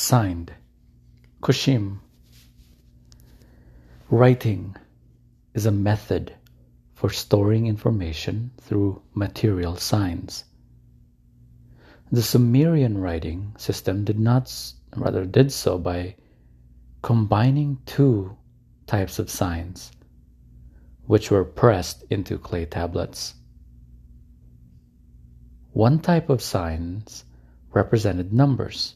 Signed, Kushim. Writing is a method for storing information through material signs. The Sumerian writing system did not, rather did so by combining two types of signs, which were pressed into clay tablets. One type of signs represented numbers.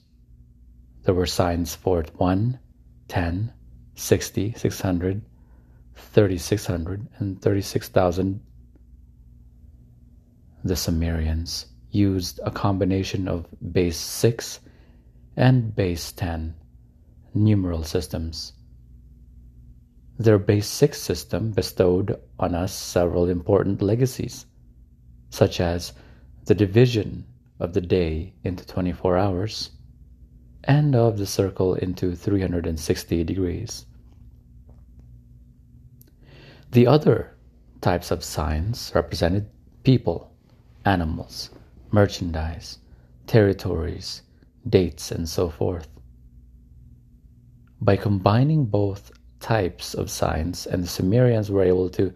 There were signs for 1, 10, 60, 600, 3600, and 36,000. The Sumerians used a combination of base 6 and base 10 numeral systems. Their base 6 system bestowed on us several important legacies, such as the division of the day into 24 hours and of the circle into 360 degrees. The other types of signs represented people, animals, merchandise, territories, dates, and so forth. By combining both types of signs, and the Sumerians were able to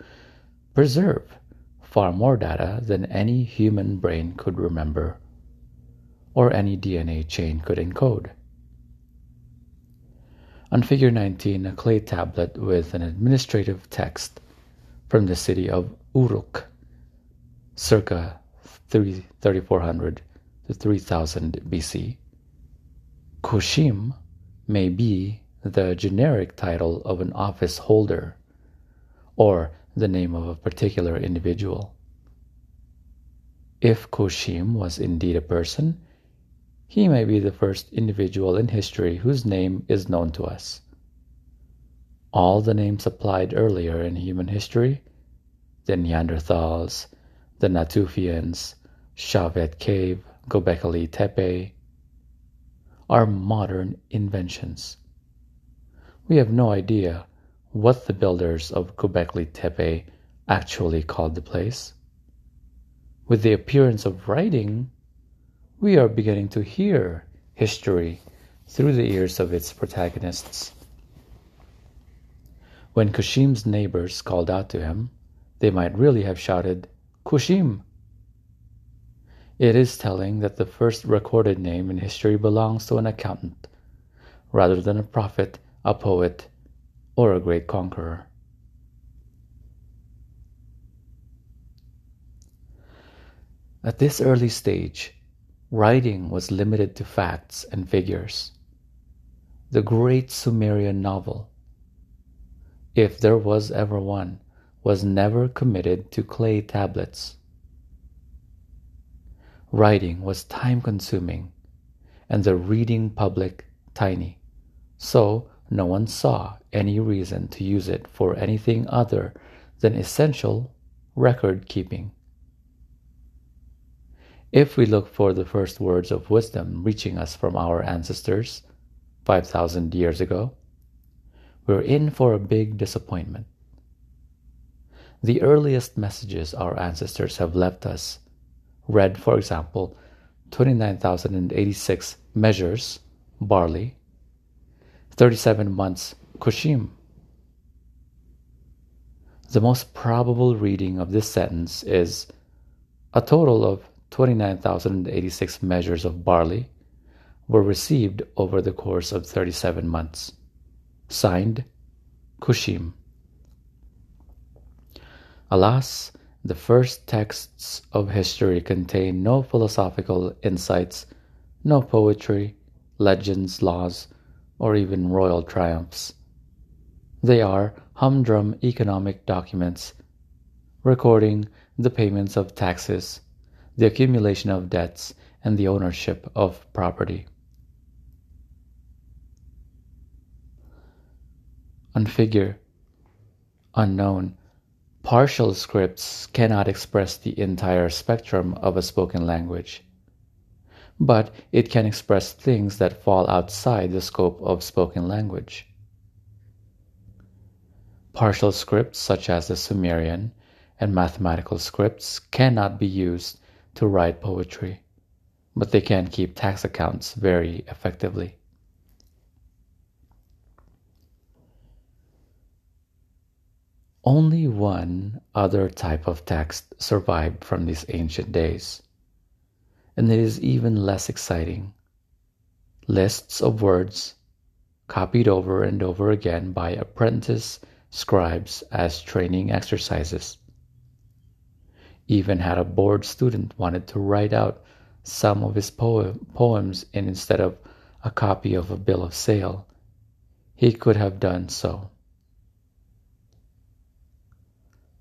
preserve far more data than any human brain could remember or any DNA chain could encode. On figure 19, a clay tablet with an administrative text from the city of Uruk, circa 3400 to 3000 BC. Kushim may be the generic title of an office holder or the name of a particular individual. If Kushim was indeed a person, he may be the first individual in history whose name is known to us. All the names applied earlier in human history, the Neanderthals, the Natufians, Chauvet Cave, Gobekli Tepe, are modern inventions. We have no idea what the builders of Gobekli Tepe actually called the place. With the appearance of writing, we are beginning to hear history through the ears of its protagonists. When Kushim's neighbors called out to him, they might really have shouted, Kushim! It is telling that the first recorded name in history belongs to an accountant, rather than a prophet, a poet, or a great conqueror. At this early stage, Writing was limited to facts and figures. The great Sumerian novel, if there was ever one, was never committed to clay tablets. Writing was time consuming and the reading public tiny, so no one saw any reason to use it for anything other than essential record keeping. If we look for the first words of wisdom reaching us from our ancestors 5,000 years ago, we're in for a big disappointment. The earliest messages our ancestors have left us read, for example, 29,086 measures, barley, 37 months, kushim. The most probable reading of this sentence is a total of 29,086 measures of barley were received over the course of 37 months. Signed, Kushim. Alas, the first texts of history contain no philosophical insights, no poetry, legends, laws, or even royal triumphs. They are humdrum economic documents recording the payments of taxes the accumulation of debts, and the ownership of property. Unfigure, unknown, partial scripts cannot express the entire spectrum of a spoken language, but it can express things that fall outside the scope of spoken language. Partial scripts, such as the Sumerian and mathematical scripts, cannot be used to write poetry, but they can keep tax accounts very effectively. Only one other type of text survived from these ancient days, and it is even less exciting. Lists of words copied over and over again by apprentice scribes as training exercises. Even had a bored student wanted to write out some of his poems in instead of a copy of a bill of sale, he could have done so.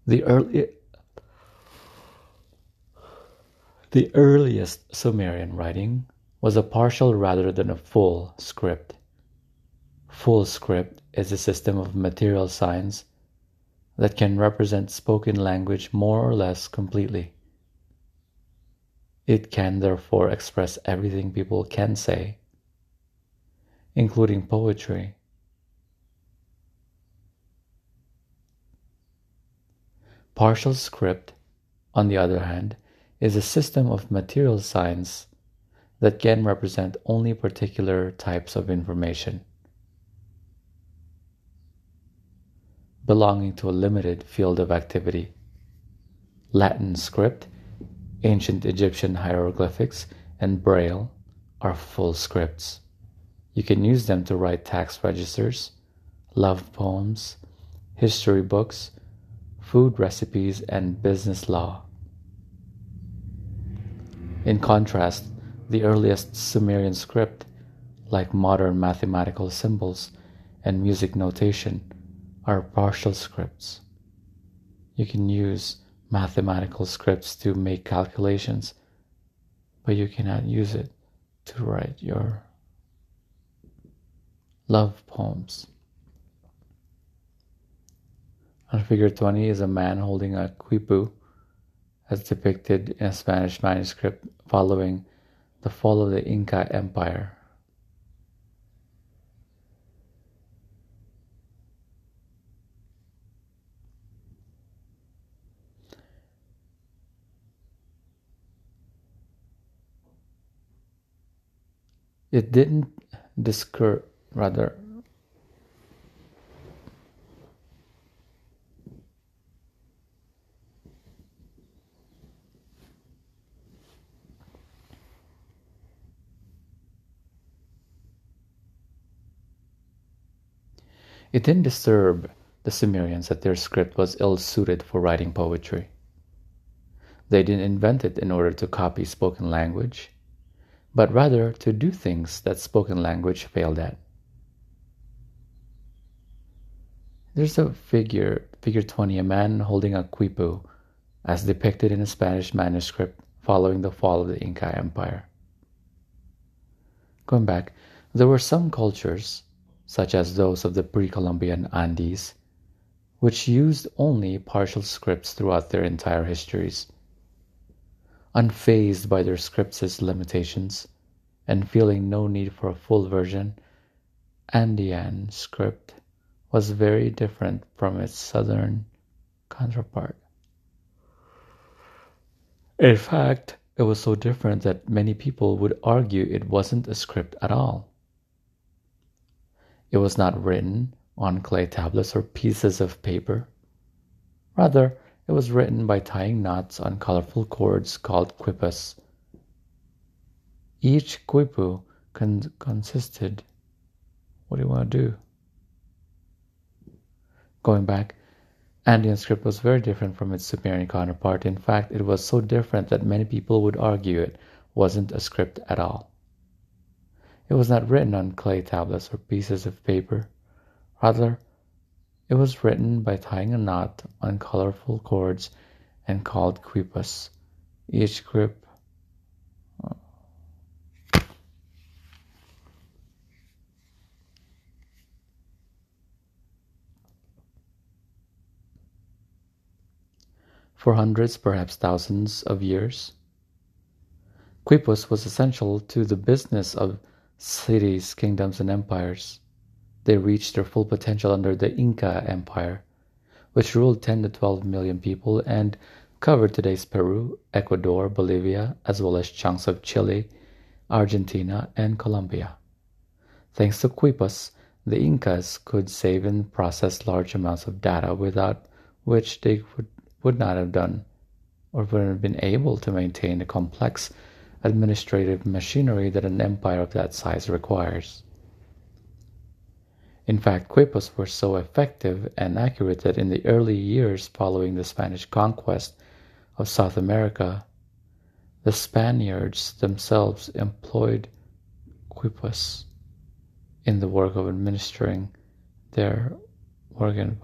The early the earliest Sumerian writing was a partial rather than a full script. Full script is a system of material signs that can represent spoken language more or less completely. It can therefore express everything people can say, including poetry, Partial script, on the other hand, is a system of material signs that can represent only particular types of information belonging to a limited field of activity. Latin script, ancient Egyptian hieroglyphics, and Braille are full scripts. You can use them to write tax registers, love poems, history books, food recipes, and business law. In contrast, the earliest Sumerian script, like modern mathematical symbols and music notation, are partial scripts. You can use mathematical scripts to make calculations, but you cannot use it to write your love poems. On figure 20 is a man holding a quipu as depicted in a Spanish manuscript following the fall of the Inca Empire. It didn't discour rather It didn't disturb the Sumerians that their script was ill suited for writing poetry. They didn't invent it in order to copy spoken language, but rather to do things that spoken language failed at. There's a figure, figure 20, a man holding a quipu, as depicted in a Spanish manuscript following the fall of the Inca Empire. Going back, there were some cultures such as those of the pre-Columbian Andes, which used only partial scripts throughout their entire histories. Unfazed by their scripts' limitations, and feeling no need for a full version, Andean script was very different from its southern counterpart. In fact, it was so different that many people would argue it wasn't a script at all. It was not written on clay tablets or pieces of paper. Rather, it was written by tying knots on colorful cords called quipus. Each quipu con- consisted. What do you want to do? Going back, Andean script was very different from its Sumerian counterpart. In fact, it was so different that many people would argue it wasn't a script at all. It was not written on clay tablets or pieces of paper. Rather, it was written by tying a knot on colorful cords and called quipus. Each grip uh, for hundreds, perhaps thousands of years. Quipus was essential to the business of cities, kingdoms, and empires. They reached their full potential under the Inca Empire, which ruled 10 to 12 million people and covered today's Peru, Ecuador, Bolivia, as well as chunks of Chile, Argentina, and Colombia. Thanks to Quipus, the Incas could save and process large amounts of data without which they would, would not have done or wouldn't have been able to maintain the complex administrative machinery that an empire of that size requires. In fact, quipus were so effective and accurate that in the early years following the Spanish conquest of South America, the Spaniards themselves employed quipus in the work of administering their organ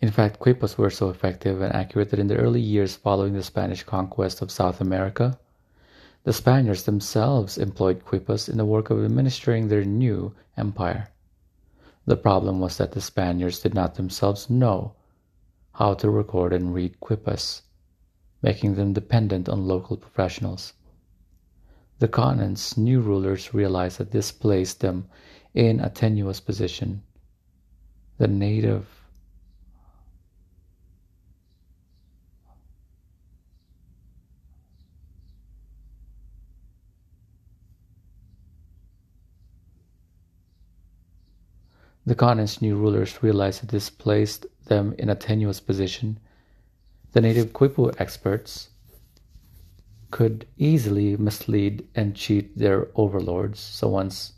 In fact, quipus were so effective and accurate that in the early years following the Spanish conquest of South America, the Spaniards themselves employed quipus in the work of administering their new empire. The problem was that the Spaniards did not themselves know how to record and read quipus, making them dependent on local professionals. The continent's new rulers realized that this placed them in a tenuous position. The native The continent's new rulers realized that this placed them in a tenuous position. The native Quipu experts could easily mislead and cheat their overlords, so once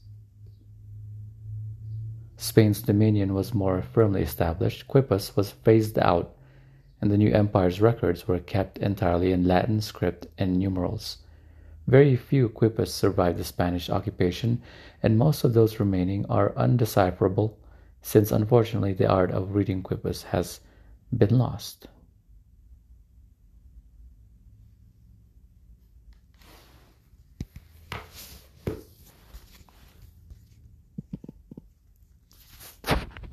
Spain's dominion was more firmly established, Quipus was phased out, and the new empire's records were kept entirely in Latin script and numerals. Very few quipus survived the Spanish occupation, and most of those remaining are undecipherable, since unfortunately the art of reading quipus has been lost.